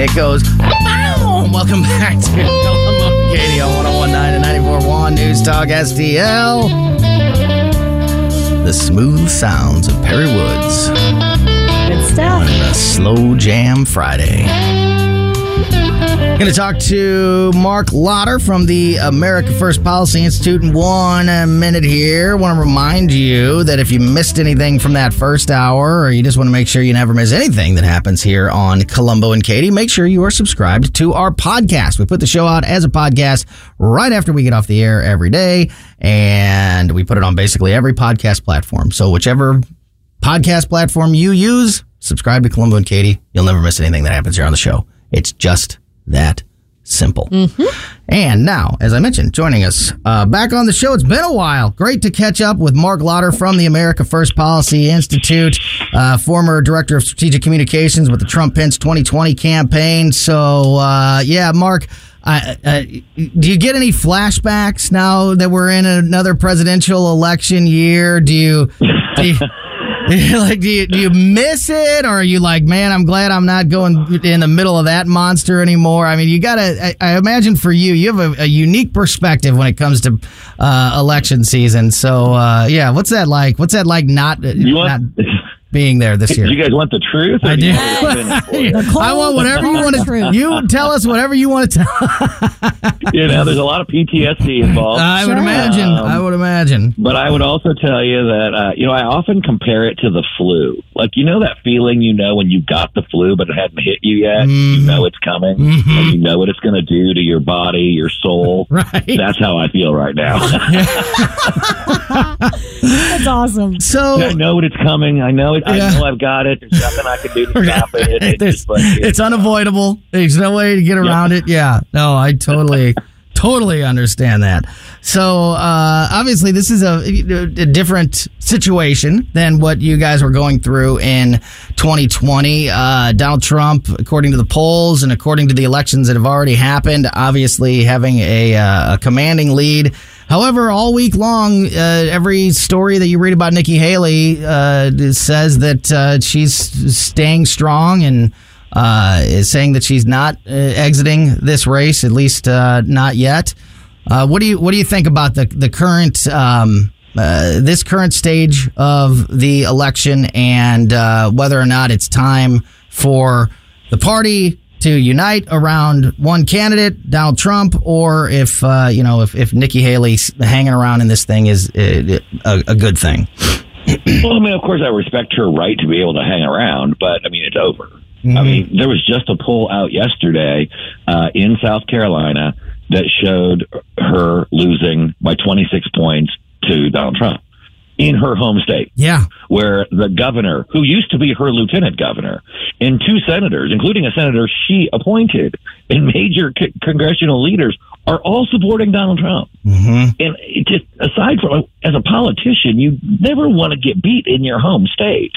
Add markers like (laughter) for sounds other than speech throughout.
And it goes, boom! Welcome back to Colombo Katie on 1019 and 94.1 News Talk STL. The smooth sounds of Perry Woods Good stuff. on a slow jam Friday. Going to talk to Marc Lotter from the America First Policy Institute in one minute here. Want to remind you that if you missed anything from that first hour, or you just want to make sure you never miss anything that happens here on Colombo and Katie, make sure you are subscribed to our podcast. We put the show out as a podcast right after we get off the air every day, and we put it on basically every podcast platform. So whichever podcast platform you use, subscribe to Colombo and Katie. You'll never miss anything that happens here on the show. It's just that simple. And now, as I mentioned, joining us uh, back on the show, it's been a while. Great to catch up with Marc Lotter from the America First Policy Institute, uh, former director of strategic communications with the Trump Pence 2020 campaign. So, uh, yeah, Marc. Do you get any flashbacks now that we're in another presidential election year? Do you, do you (laughs) like do you do you miss it? Or are you like man i'm glad i'm not going in the middle of that monster anymore? I mean you gotta i, I imagine for you you have a, a unique perspective when it comes to uh, election season. So uh, yeah what's that like? What's that like not not? Being there this Do year you guys want the truth? I do do. you want me to spin it for you? I want whatever you want to. Truth. You tell us whatever you want to tell. you know, there's a lot of PTSD involved. I would Sure. imagine. Um, I would imagine. But I would also tell you that, uh, you know, I often compare it to the flu. Like, you know, that feeling you know when you got the flu, but it hadn't hit you yet? Mhm. You know it's coming. Mhm. And you know what it's going to do to your body, your soul. (laughs) Right. That's how I feel right now. (laughs) (laughs) That's awesome. So I know what it's coming. I know it. Yeah. I know I've got it. There's nothing I can do to stop it. (laughs) It's like, it's unavoidable. There's no way to get around it. Yeah. No, I totally, (laughs) totally understand that. So, uh, obviously, this is a, a different situation than what you guys were going through in 2020. Uh, Donald Trump, according to the polls and according to the elections that have already happened, obviously having a, uh, a commanding lead. However, all week long, uh, every story that you read about Nikki Haley uh, says that uh, she's staying strong and uh, is saying that she's not exiting this race, at least uh, not yet. Uh, what do you What do you think about the the current um, uh, this current stage of the election and uh, whether or not it's time for the party to unite around one candidate, Donald Trump, or if uh, you know if, if Nikki Haley hanging around in this thing is uh, a, a good thing. (clears throat) Well, I mean, of course, I respect her right to be able to hang around, but I mean, it's over. I mean, there was just a poll out yesterday uh, in South Carolina that showed her losing by 26 points to Donald Trump in her home state, Yeah, where the governor, who used to be her lieutenant governor, and two senators, including a senator she appointed, and major c- congressional leaders, are all supporting Donald Trump. hmm And it just aside from as a politician, you never want to get beat in your home state.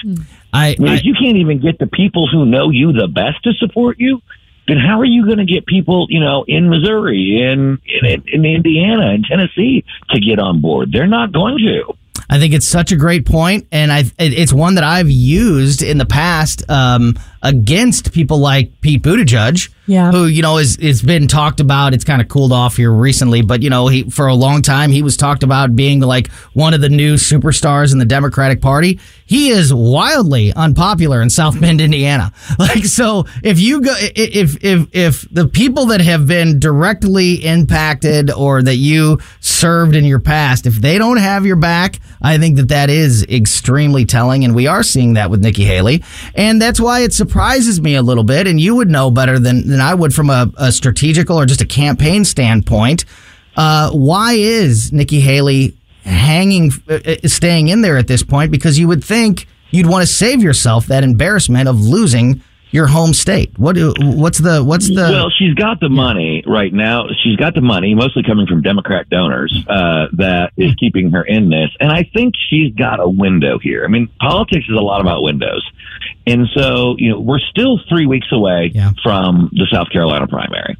I, I you can't even get the people who know you the best to support you, then how are you going to get people, you know, in Missouri, in, in in Indiana, and Tennessee to get on board? They're not going to. I think it's such a great point, and I it's one that I've used in the past um, against people like Pete Buttigieg, Yeah. who you know is it's been talked about. It's kind of cooled off here recently, but you know he for a long time he was talked about being like one of the new superstars in the Democratic Party. He is wildly unpopular in South Bend, Indiana. (laughs) Like so, if you go, if if if the people that have been directly impacted or that you served in your past, if they don't have your back, I think that that is extremely telling, and we are seeing that with Nikki Haley, and that's why it surprises me a little bit. And you would know better than than I would from a, a strategical or just a campaign standpoint. Uh, why is Nikki Haley hanging, uh, uh, staying in there at this point? Because you would think you'd want to save yourself that embarrassment of losing your home state. What what's the what's the well, she's got the money right now. She's got the money, mostly coming from Democrat donors, uh, that is keeping her in this. And I think she's got a window here. I mean, politics is a lot about windows. And so, you know, we're still three weeks away Yeah. from the South Carolina primary.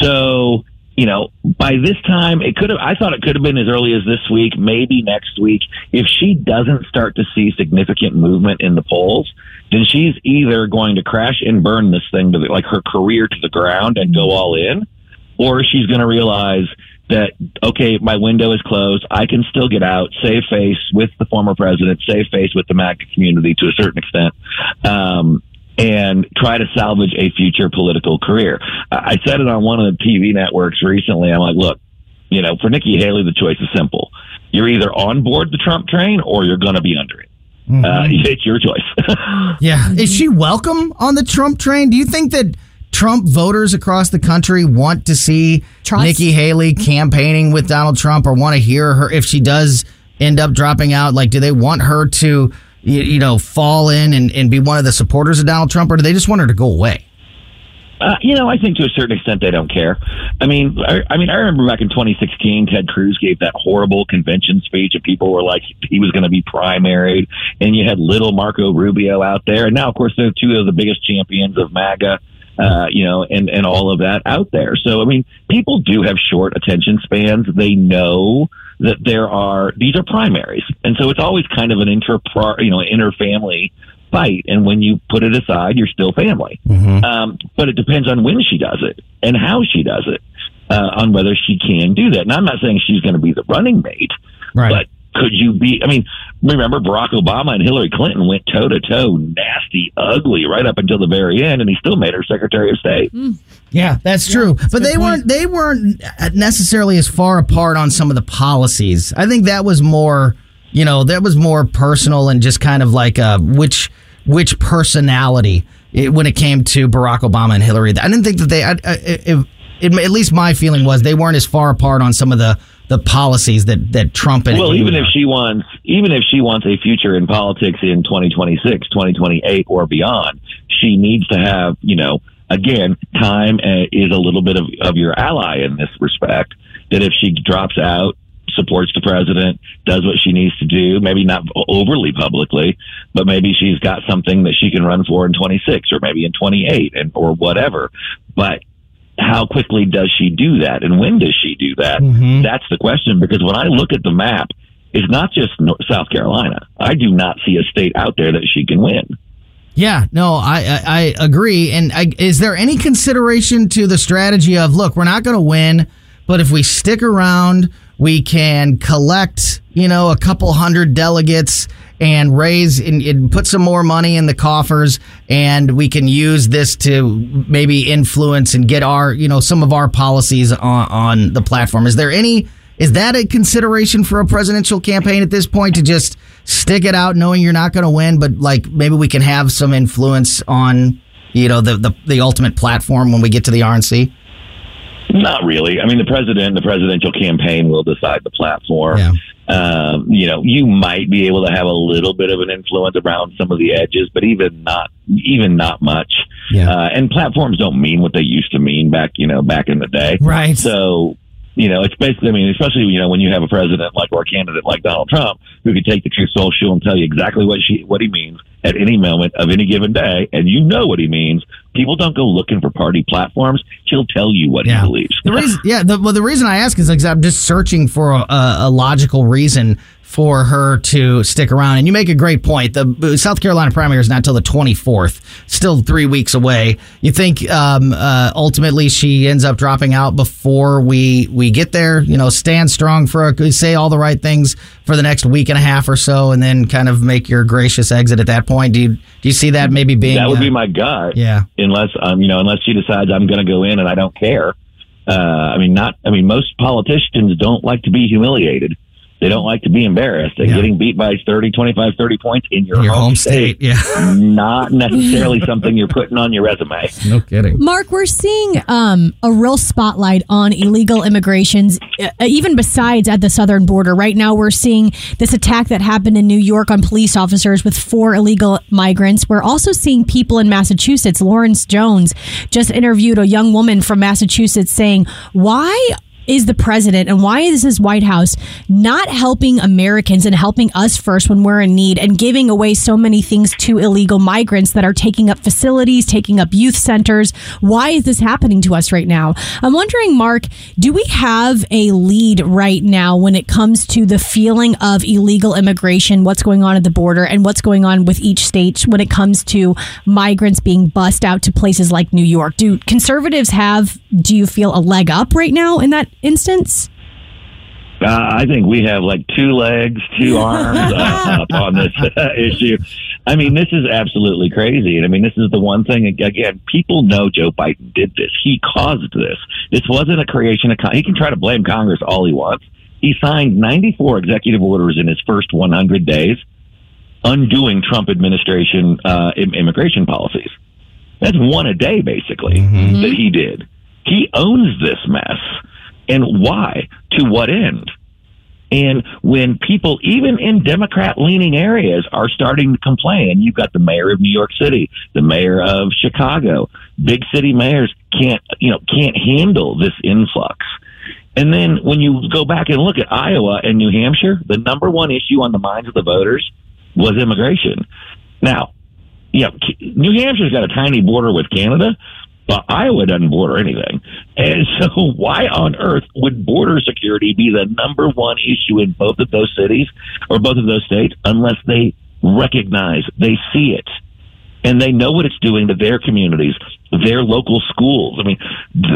So you know, by this time, it could have, I thought it could have been as early as this week, maybe next week. If she doesn't start to see significant movement in the polls, then she's either going to crash and burn this thing to the, like her career to the ground and go all in, or she's going to realize that, okay, my window is closed. I can still get out, save face with the former president, save face with the MAGA community to a certain extent. Um, and try to salvage a future political career. I said it on one of the TV networks recently. I'm like, look, you know, for Nikki Haley, the choice is simple. You're either on board the Trump train or you're going to be under it. Mm-hmm. Uh, (laughs) it's your choice. (laughs) yeah. Is she welcome on the Trump train? Do you think that Trump voters across the country want to see Trust. Nikki Haley campaigning with Donald Trump or want to hear her if she does end up dropping out? Like, do they want her to you, you know, fall in and, and be one of the supporters of Donald Trump, or do they just want her to go away? Uh, you know, I think to a certain extent they don't care. I mean, I, I mean, I remember back in 2016, Ted Cruz gave that horrible convention speech, and people were like, he was going to be primaried, and you had little Marco Rubio out there, and now, of course, they're two of the biggest champions of MAGA. Uh, you know, and and all of that out there. So, I mean, people do have short attention spans. They know that there are these are primaries, and so it's always kind of an inter you know inter family fight. And when you put it aside, you're still family. Mm-hmm. Um, but it depends on when she does it and how she does it, uh, on whether she can do that. And I'm not saying she's going to be the running mate, right. but could you be? I mean, remember Barack Obama and Hillary Clinton went toe to toe, nasty, ugly, right up until the very end, and he still made her Secretary of State. Mm. Yeah, that's yeah, true. That's but they point. weren't they weren't necessarily as far apart on some of the policies. I think that was more, you know, that was more personal and just kind of like uh, which which personality it, when it came to Barack Obama and Hillary. I didn't think that they. I, I, it, it, at least my feeling was they weren't as far apart on some of the the policies that that Trump and well, even if she wants, even if she wants a future in politics in 2026, 2028, or beyond, she needs to have, you know, again, time uh, is a little bit of, of your ally in this respect. That if she drops out, supports the president, does what she needs to do, maybe not overly publicly, but maybe she's got something that she can run for in 26 or maybe in 28 and or whatever. But how quickly does she do that and when does she do that? Mm-hmm. That's the question because when I look at the map, it's not just South Carolina. I do not see a state out there that she can win. Yeah, no, I I, I agree. And I, is there any consideration to the strategy of look, we're not going to win, but if we stick around, we can collect, you know, a couple hundred delegates and raise and, and, put some more money in the coffers and we can use this to maybe influence and get our you know some of our policies on, on the platform. Is there any is that a consideration for a presidential campaign at this point to just stick it out knowing you're not going to win but like maybe we can have some influence on you know the, the the ultimate platform when we get to the RNC not really. I mean, the president, the presidential campaign will decide the platform. Yeah. Um, you know, you might be able to have a little bit of an influence around some of the edges, but even not, even not much. Yeah. Uh, and platforms don't mean what they used to mean back, you know, back in the day. Right. So, you know, it's basically, I mean, especially, you know, when you have a president like or a candidate like Donald Trump who can take the truth social and tell you exactly what she, what he means at any moment of any given day, and you know what he means. People don't go looking for party platforms. He'll tell you what yeah. he believes. The reason, yeah, the, well, the reason I ask is like I'm just searching for a, a logical reason for her to stick around. And you make a great point. The South Carolina primary is not till the 24th, still three weeks away. You think um, uh, ultimately she ends up dropping out before we we get there? You know, stand strong for a, say all the right things for the next week and a half or so, and then kind of make your gracious exit at that point. Do you do you see that maybe being that would uh, be my gut? Yeah. Unless um you know unless she decides I'm going to go in and I don't care. Uh, I mean, not. I mean, most politicians don't like to be humiliated. They don't like to be embarrassed. And yeah. getting beat by 30, 25, 30 points in your, your home, home state, state, yeah. (laughs) not necessarily something you're putting on your resume. No kidding. Marc, we're seeing um, a real spotlight on illegal immigrations, uh, even besides at the southern border. Right now, we're seeing this attack that happened in New York on police officers with four illegal migrants. We're also seeing people in Massachusetts. Lawrence Jones just interviewed a young woman from Massachusetts saying, Why is the president and why is this White House not helping Americans and helping us first when we're in need and giving away so many things to illegal migrants that are taking up facilities, taking up youth centers? Why is this happening to us right now? I'm wondering, Marc, do we have a lead right now when it comes to the feeling of illegal immigration, what's going on at the border, and what's going on with each state when it comes to migrants being bussed out to places like New York? Do conservatives have, do you feel a leg up right now in that instance? Uh, I think we have like two legs, two arms uh, up (laughs) on this uh, issue. I mean, this is absolutely crazy. And I mean, this is the one thing, again, people know Joe Biden did this. He caused this. This wasn't a creation of, Con- he can try to blame Congress all he wants. He signed 94 executive orders in his first 100 days, undoing Trump administration uh, immigration policies. That's one a day, basically, mm-hmm. that he did. He owns this mess. And why? To what end? And when people, even in Democrat leaning areas, are starting to complain, you've got the mayor of New York City, the mayor of Chicago, big city mayors can't, you know, can't handle this influx. And then when you go back and look at Iowa and New Hampshire, the number one issue on the minds of the voters was immigration. Now, you know, New Hampshire's got a tiny border with Canada, but Iowa doesn't border anything. And (laughs) so why on earth would border security be the number one issue in both of those cities or both of those states unless they recognize, they see it, and they know what it's doing to their communities, their local schools. I mean,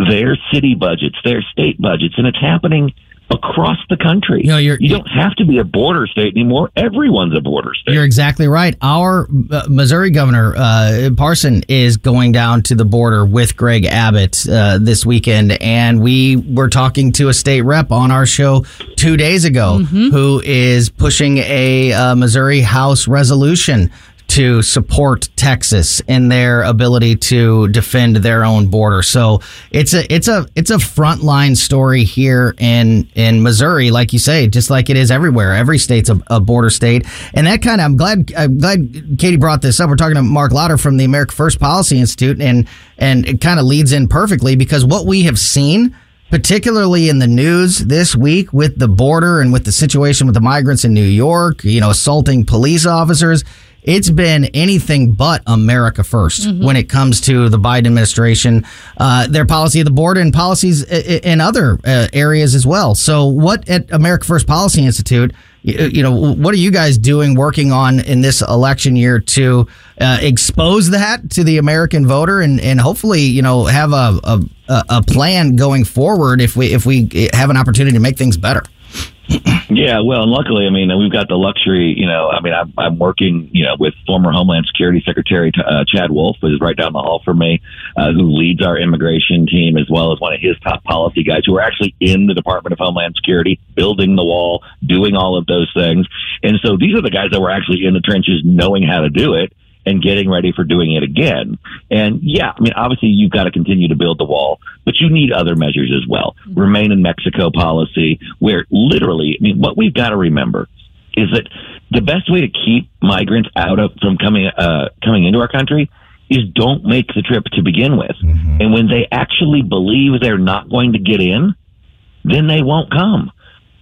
their city budgets, their state budgets, and it's happening across the country. You, know, you don't have to be a border state anymore. Everyone's a border state. You're exactly right. Our uh, Missouri governor uh, Parson is going down to the border with Greg Abbott uh, this weekend, and we were talking to a state rep on our show two days ago mm-hmm. who is pushing a uh, Missouri House resolution to support Texas in their ability to defend their own border. So it's a it's a it's a frontline story here in in Missouri, like you say, just like it is everywhere. Every state's a, a border state, and that kind of I'm glad I'm glad Katie brought this up. We're talking to Marc Lotter from the America First Policy Institute, and and it kind of leads in perfectly because what we have seen particularly in the news this week with the border and with the situation with the migrants in New York, you know, assaulting police officers it's been anything but America 1st mm-hmm. when it comes to the Biden administration, uh, their policy of the border and policies in other uh, areas as well. So, what at America First Policy Institute, you, know, what are you guys doing, working on in this election year to uh, expose that to the American voter and, and hopefully, you know, have a, a, a plan going forward if we if we have an opportunity to make things better? Yeah, well, and luckily, I mean, we've got the luxury. You know, I mean, I'm, I'm working, you know, with former Homeland Security Secretary uh, Chad Wolf, who is right down the hall from me, uh, who leads our immigration team, as well as one of his top policy guys who are actually in the Department of Homeland Security, building the wall, doing all of those things. And so these are the guys that were actually in the trenches, knowing how to do it and getting ready for doing it again. And yeah, I mean, obviously you've got to continue to build the wall, but you need other measures as well. Mm-hmm. Remain in Mexico policy, where literally, I mean, what we've got to remember is that the best way to keep migrants out of from coming uh, coming into our country is don't make the trip to begin with. Mm-hmm. And when they actually believe they're not going to get in, then they won't come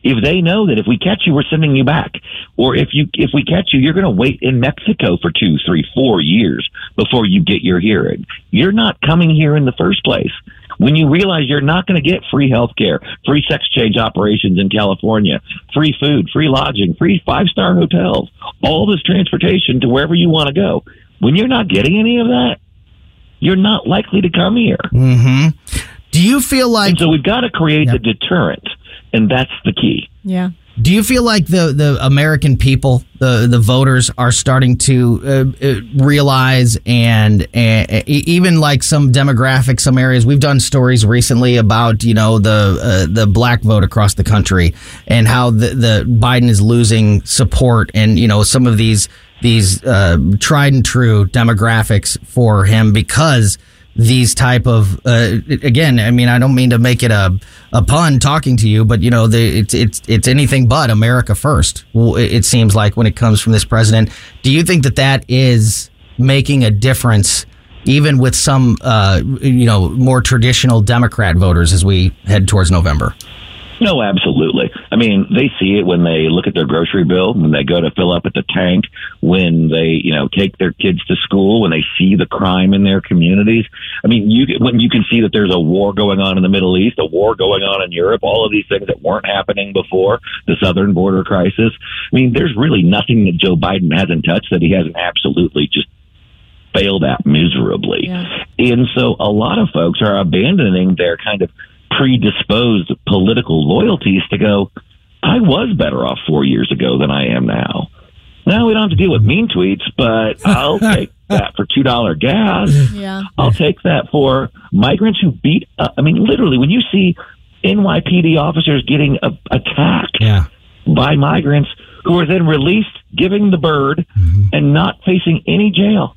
if they know that if we catch you, we're sending you back, or if you if we catch you, you're going to wait in Mexico for two, three, four years before you get your hearing. You're not coming here in the first place. When you realize you're not going to get free health care, free sex change operations in California, free food, free lodging, free five star hotels, all this transportation to wherever you want to go. When you're not getting any of that, you're not likely to come here. Mm-hmm. Do you feel like and so? We've got to create yep. the deterrent and that's the key. Yeah. Do you feel like the, the American people, the the voters, are starting to uh, uh, realize and, and even like some demographics, some areas? We've done stories recently about you know the uh, the black vote across the country and how the, the Biden is losing support, and you know some of these these uh, tried and true demographics for him because these type of uh, again i mean i don't mean to make it a, a pun talking to you but you know the, it's it's it's anything but america first it seems like when it comes from this president do you think that that is making a difference even with some uh, you know more traditional democrat voters as we head towards november No, absolutely. I mean, they see it when they look at their grocery bill, when they go to fill up at the tank, when they, you know, take their kids to school, when they see the crime in their communities. I mean, you when you can see that there's a war going on in the Middle East, a war going on in Europe, all of these things that weren't happening before, the southern border crisis. I mean, there's really nothing that Joe Biden hasn't touched that he hasn't absolutely just failed at miserably. Yeah. And so a lot of folks are abandoning their kind of predisposed political loyalties to go, I was better off four years ago than I am now. Now we don't have to deal with mean tweets, but I'll (laughs) take that for $2 gas. Yeah. I'll take that for migrants who beat, uh, I mean, literally, when you see NYPD officers getting a, attacked Yeah. by migrants who are then released, giving the bird, and not facing any jail.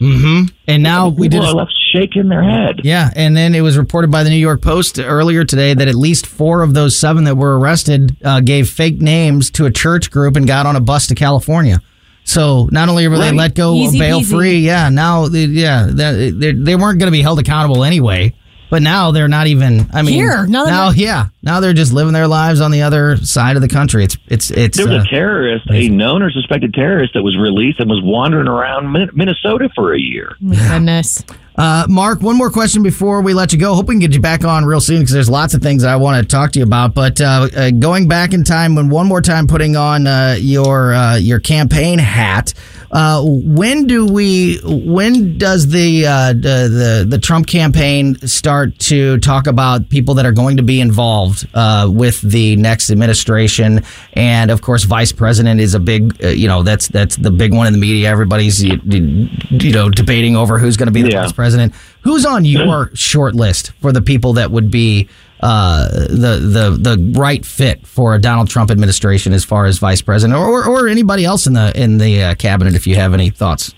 Mm-hmm. And now we People did. are left shaking their head. Yeah, and then it was reported by the New York Post earlier today that at least four of those seven that were arrested uh, gave fake names to a church group and got on a bus to California. So not only were they Right. let go Easy bail peasy. free, yeah, now they, yeah they, they they weren't going to be held accountable anyway. But now they're not even. I mean, Here, now now yeah, now they're just living their lives on the other side of the country. It's it's it's. There was uh, a terrorist, a known or suspected terrorist, that was released and was wandering around Minnesota for a year. My goodness. Uh, Marc, one more question before we let you go. Hope we can get you back on real soon because there's lots of things I want to talk to you about. But uh, uh, going back in time, when one more time putting on uh, your uh, your campaign hat, uh, when do we? When does the, uh, the the the Trump campaign start to talk about people that are going to be involved uh, with the next administration? And of course, vice president is a big. Uh, you know, that's that's the big one in the media. Everybody's you, you know debating over who's going to be the Yeah. vice president. Who's on your short list for the people that would be uh, the the the right fit for a Donald Trump administration as far as vice president, or or anybody else in the in the uh, cabinet? If you have any thoughts,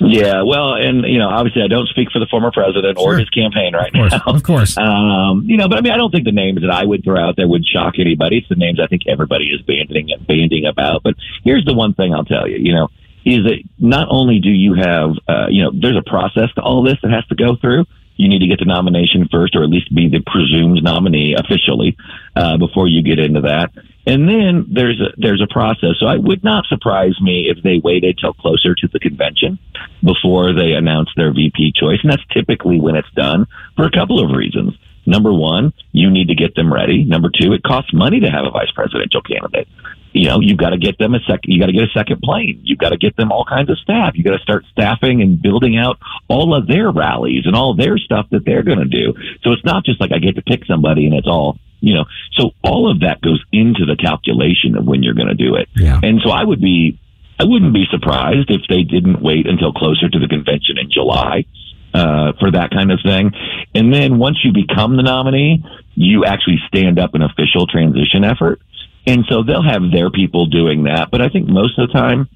Yeah, well, and you know, obviously, I don't speak for the former president or Sure. his campaign right of course, now. of course. (laughs) Um, you know, but I mean, I don't think the names that I would throw out there would shock anybody. It's the names I think everybody is banding banding about. But here's the one thing I'll tell you. You know, is that not only do you have, uh, you know, there's a process to all this that has to go through. You need to get the nomination first, or at least be the presumed nominee officially uh, before you get into that. And then there's a there's a process. So it would not surprise me if they waited till closer to the convention before they announce their VP choice, and that's typically when it's done for a couple of reasons. Number one, you need to get them ready. Number two, it costs money to have a vice presidential candidate. You know, you've got to get them a second. You got to get a second plane. You've got to get them all kinds of staff. You got to start staffing and building out all of their rallies and all their stuff that they're going to do. So it's not just like I get to pick somebody and it's all you know. So all of that goes into the calculation of when you're going to do it. Yeah. And so I would be, I wouldn't be surprised if they didn't wait until closer to the convention in July uh, for that kind of thing. And then once you become the nominee, you actually stand up an official transition effort. And so they'll have their people doing that. But I think most of the time,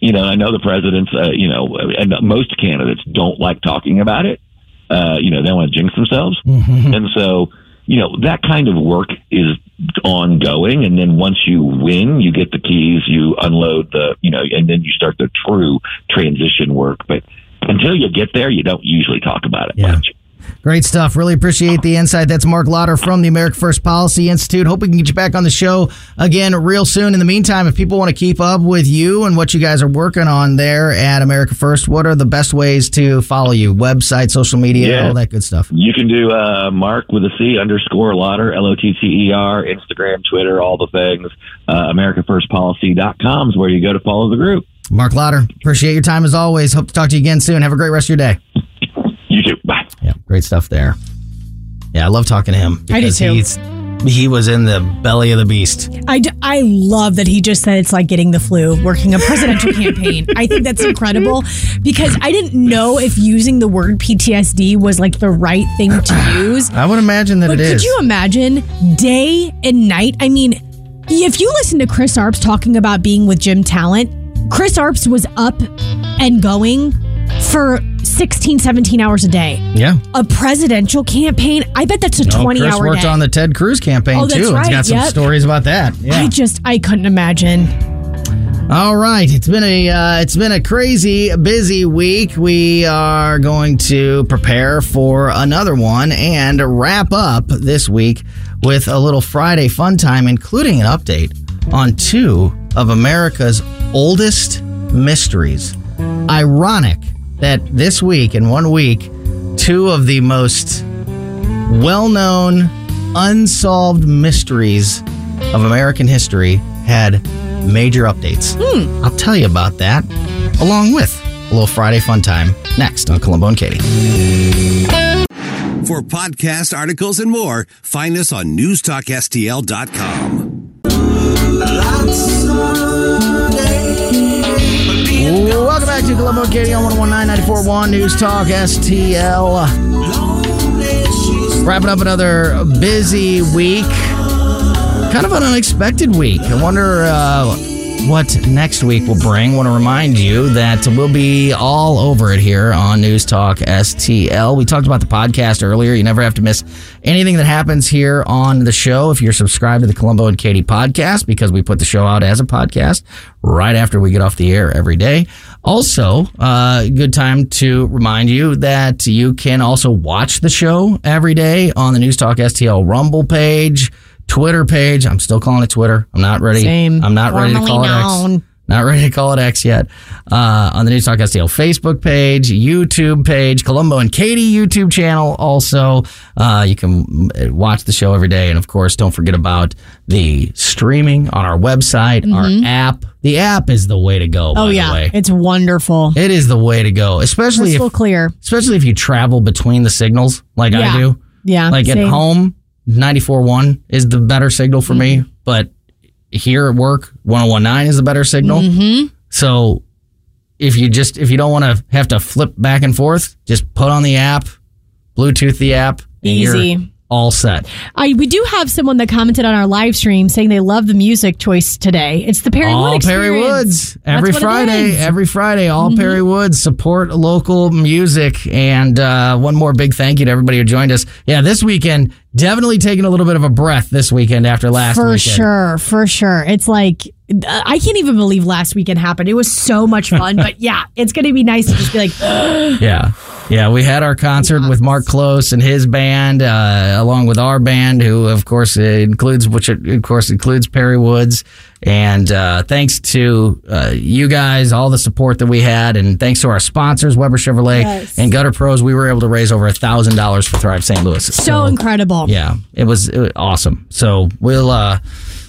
you know, I know the presidents, uh, you know, and most candidates don't like talking about it. Uh, you know, they want to jinx themselves. And so, you know, that kind of work is ongoing. And then once you win, you get the keys, you unload the, you know, and then you start the true transition work. But until you get there, you don't usually talk about it Yeah. much. Great stuff. Really appreciate the insight. That's Marc Lotter from the America First Policy Institute. Hope we can get you back on the show again real soon. In the meantime, if people want to keep up with you and what you guys are working on there at America First, what are the best ways to follow you? Website, social media, Yeah. all that good stuff. You can do uh, Mark with a C underscore Lotter, L O T T E R, Instagram, Twitter, all the things. Uh, AmericaFirstPolicy.com is where you go to follow the group. Marc Lotter, appreciate your time as always. Hope to talk to you again soon. Have a great rest of your day. You too. Bye. Yeah, great stuff there. Yeah, I love talking to him. I do too. He's, he was in the belly of the beast. I, d- I love that he just said it's like getting the flu working a presidential campaign. I think that's incredible because I didn't know if using the word PTSD was like the right thing to use. I would imagine that But it could is. you imagine day and night? I mean, if you listen to Chris Arps talking about being with Jim Talent, Chris Arps was up and going for 16, 17 hours a day. yeah. A presidential campaign, I bet that's a No, 20 Chris hour worked day. on the Ted Cruz campaign Oh, that's too. He's right, got some yep. stories about that. Yeah. I just, I couldn't imagine. All right, it's been a uh, it's been a crazy busy week. We are going to prepare for another one and wrap up this week with a little Friday fun time, including an update on two of America's oldest mysteries. Ironic that this week, in one week, two of the most well-known unsolved mysteries of American history had major updates. Hmm. I'll tell you about that, along with a little Friday fun time next on Colombo and Katie. For podcast articles and more, find us on newstalkstl.com. Welcome back to and Katie on 1019 News Talk STL. Wrapping up another busy week. Kind of an unexpected week. I wonder uh, what next week will bring. Want to remind you that we'll be all over it here on News Talk STL. We talked about the podcast earlier. You never have to miss anything that happens here on the show if you're subscribed to the Colombo and Katie podcast because we put the show out as a podcast right after we get off the air every day. Also, uh, good time to remind you that you can also watch the show every day on the News Talk STL Rumble page. Twitter page. I'm still calling it Twitter. I'm not ready. Same. I'm not ready to call Formerly it X. known. Not ready to call it X yet. Uh, on the News Talk STL Facebook page, YouTube page, Colombo and Katie YouTube channel. Also, uh, you can uh, watch the show every day. And of course, don't forget about the streaming on our website, our app. The app is the way to go. Mm-hmm. Oh yeah, it's wonderful. it is the way to go, especially Crystal if clear. especially if you travel between the signals like I do. Yeah, Like at home, 94.1 is the better signal for Mm-hmm. me, but here at work, 101.9 is the better signal. Mm-hmm. So if you just if you don't want to have to flip back and forth, just put on the app, Bluetooth the app, and you're Easy. all set. I we do have someone that commented on our live stream saying they love the music choice today. It's the Perry all Wood Perry. Woods every Friday. Mm-hmm. Every Friday, all Perry Woods support local music. And uh, one more big thank you to everybody who joined us. Yeah, this weekend definitely taking a little bit of a breath this weekend after last For weekend. sure, for sure. It's like I can't even believe last weekend happened. It was so much fun, but (laughs) yeah, it's going to be nice to just be like, (gasps) Yeah. Yeah, we had our concert with Mark Close and his band, uh, along with our band, who of course uh, includes, which of course includes Perry Woods. And uh, thanks to uh, you guys, all the support that we had, and thanks to our sponsors, Weber Chevrolet Yes. and Gutter Pros, we were able to raise over a thousand dollars for Thrive St. Louis. so incredible. Yeah, it was, it was awesome. So we'll uh,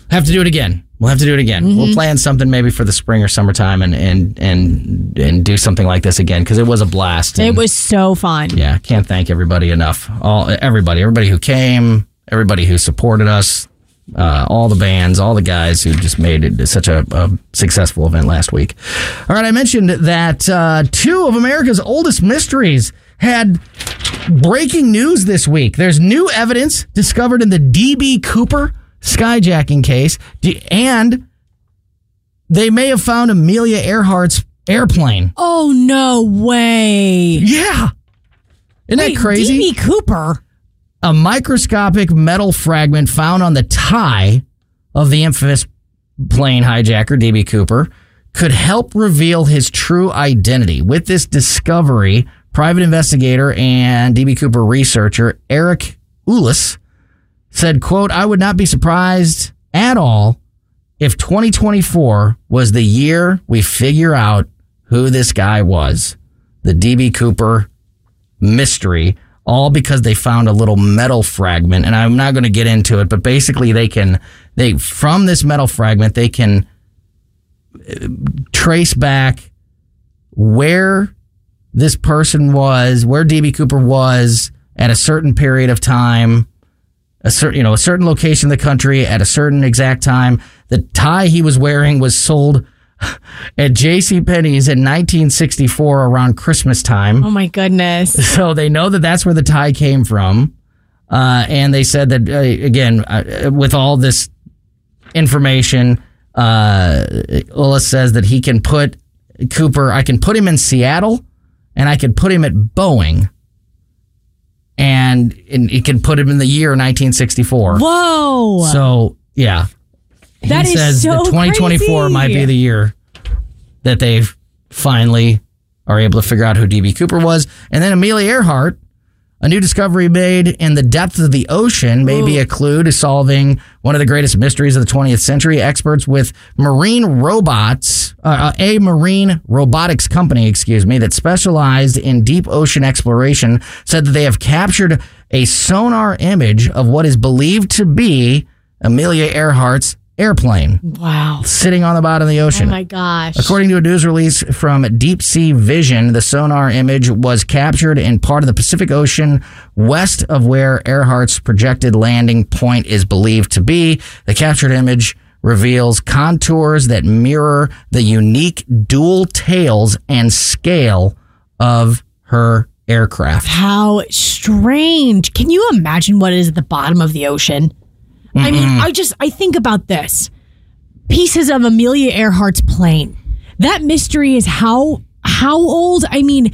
have to do it again. We'll have to do it again. Mm-hmm. We'll plan something maybe for the spring or summertime and and and and do something like this again because it was a blast. It was so fun. yeah, can't thank everybody enough. All everybody, everybody who came, everybody who supported us, uh, all the bands, all the guys who just made it such a, a successful event last week. All right, I mentioned that uh, two of America's oldest mysteries had breaking news this week. There's new evidence discovered in the DB Cooper skyjacking case, and they may have found Amelia Earhart's airplane. Oh no way! Yeah. Isn't Wait, that crazy? DB Cooper. A microscopic metal fragment found on the tie of the infamous plane hijacker, DB Cooper, could help reveal his true identity. With this discovery, private investigator and DB Cooper researcher Eric Ulis said, quote, I would not be surprised at all if 2024 was the year we figure out who this guy was. The DB Cooper mystery, all because they found a little metal fragment. And I'm not going to get into it, but basically they can, they, from this metal fragment, they can uh, trace back where this person was, where DB Cooper was at a certain period of time, a certain, you know, a certain location in the country at a certain exact time. The tie he was wearing was sold at J.C. Penney's in 1964 around Christmas time. Oh my goodness. (laughs) So they know that that's where the tie came from. Uh, and they said that, uh, again, uh, with all this information, uh, Ulla says that he can put Cooper, I can put him in Seattle and I can put him at Boeing. And, and he can put him in the year 1964. Whoa. So, yeah. That he is says so that 2024 crazy. might be the year that they finally are able to figure out who DB Cooper was. And then Amelia Earhart, a new discovery made in the depths of the ocean may be a clue to solving one of the greatest mysteries of the 20th century. Experts with marine robots, uh, a marine robotics company, excuse me, that specialized in deep ocean exploration said that they have captured a sonar image of what is believed to be Amelia Earhart's airplane Wow. sitting on the bottom of the Oh ocean. my gosh. According to a news release from Deep Sea Vision, the sonar image was captured in part of the Pacific Ocean west of where Earhart's projected landing point is believed to be. The captured image reveals contours that mirror the unique dual tails and scale of her aircraft. How strange. Can you imagine what is at the bottom of the ocean? I mean, mm-hmm. I just I think about this. Pieces of Amelia Earhart's plane. That mystery is how how old? I mean,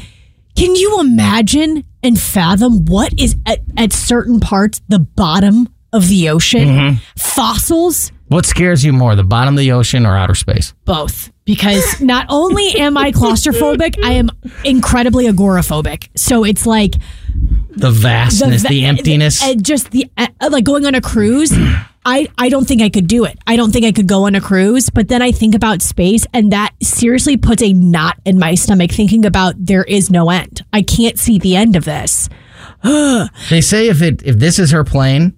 can you imagine and fathom what is at, at certain parts the bottom of the ocean? Mm-hmm. Fossils? What scares you more, the bottom of the ocean or outer space? both because (laughs) not only am I claustrophobic, I am incredibly agoraphobic. So it's like The vastness, the, va- emptiness. and just the uh, like going on a cruise. (clears throat) I, I don't think I could do it. I don't think I could go on a cruise. But then I think about space, and that seriously puts a knot in my stomach thinking about there is no end. I can't see the end of this. (gasps) They say if it if this is her plane,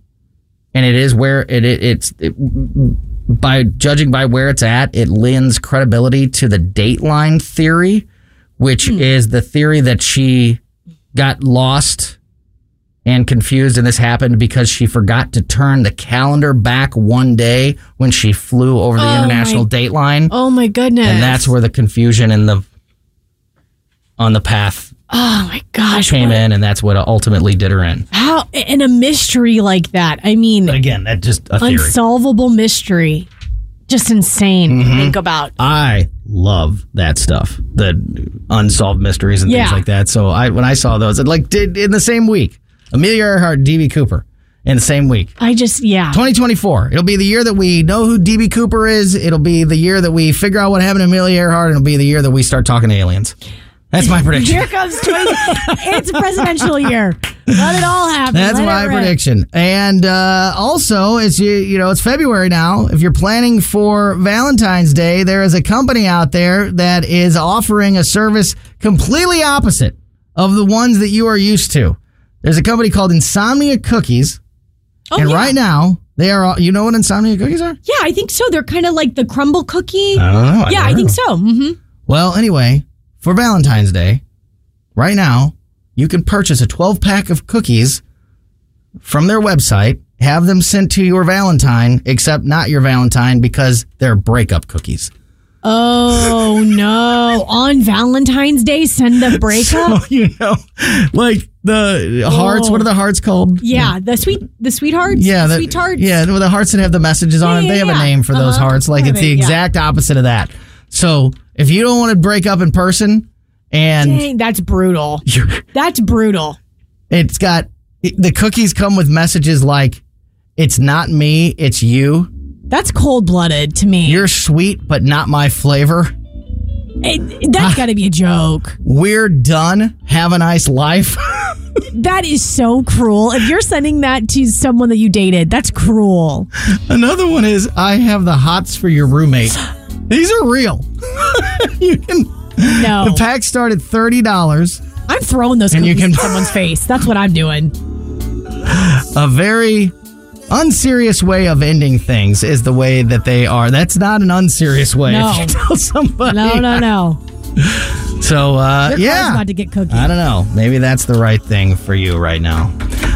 and it is where it, it it's it, by judging by where it's at, it lends credibility to the Dateline theory, which hmm. is the theory that she got lost and confused, and this happened because she forgot to turn the calendar back one day when she flew over the Oh, international my- Dateline, Oh my goodness. and that's where the confusion and the on the path oh my gosh. came what- in, and that's what ultimately did her in. How in a mystery like that? I mean, But again, that just unsolvable mystery. Just insane Mm-hmm. think about. I love that stuff, the unsolved mysteries and Yeah. things like that. So I, when I saw those, it like did in the same week, Amelia Earhart, DB Cooper, in the same week. I just, yeah. 2024. It'll be the year that we know who DB Cooper is. It'll be the year that we figure out what happened to Amelia Earhart, and it'll be the year that we start talking to aliens. That's my prediction. Here comes 20. it's a presidential year. Let it all happen. That's Let my prediction. And uh, also, it's you, you know, it's February now. If you're planning for Valentine's Day, there is a company out there that is offering a service completely opposite of the ones that you are used to. There's a company called Insomnia Cookies, Oh, and yeah. right now they are. All, You know what Insomnia Cookies are? Yeah, I think so. They're kind of like the crumble cookie. I don't know. yeah, I think so. Mm-hmm. Well, anyway, for Valentine's Day, right now, you can purchase a 12 pack of cookies from their website, have them sent to your Valentine, except not your Valentine because they're breakup cookies. Oh, (laughs) no. On Valentine's Day, send the breakup? So, (laughs) you know, like the hearts, what are the hearts called? yeah, the sweet, the sweethearts? Yeah, the, sweet tarts? Yeah, the hearts that have the messages on Yeah, it. They yeah, have a name for those Uh-huh. hearts. Like it's the yeah. exact opposite of that. So if you don't want to break up in person and Dang, that's brutal. (laughs) That's brutal. It's got the cookies come with messages like it's not me, it's you. That's cold blooded to me. You're sweet but not my flavor. It- that's got to be a joke. We're done. Have a nice life. (laughs) That is so cruel. If you're sending that to someone that you dated, that's cruel. Another one is I have the hots for your roommate. (gasps) (gasps) (gasps) These are real. (laughs) you can No. the pack started $30. I'm throwing those And you can- in someone's face. That's what I'm doing. A very unserious way of ending things is the way that they are. That's not an unserious way. No. If you tell somebody. No, no, no. So uh, yeah. about to get cookies. I don't know. Maybe that's the right thing for you right now.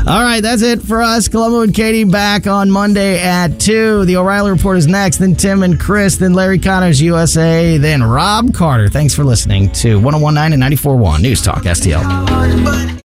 All right, that's it for us. Colombo and Katie back on Monday at 2. The O'Reilly Report is next. Then Tim and Chris. Then Larry Conners, USA. Then Rob Carter. Thanks for listening to 1019 and 94.1 News Talk STL.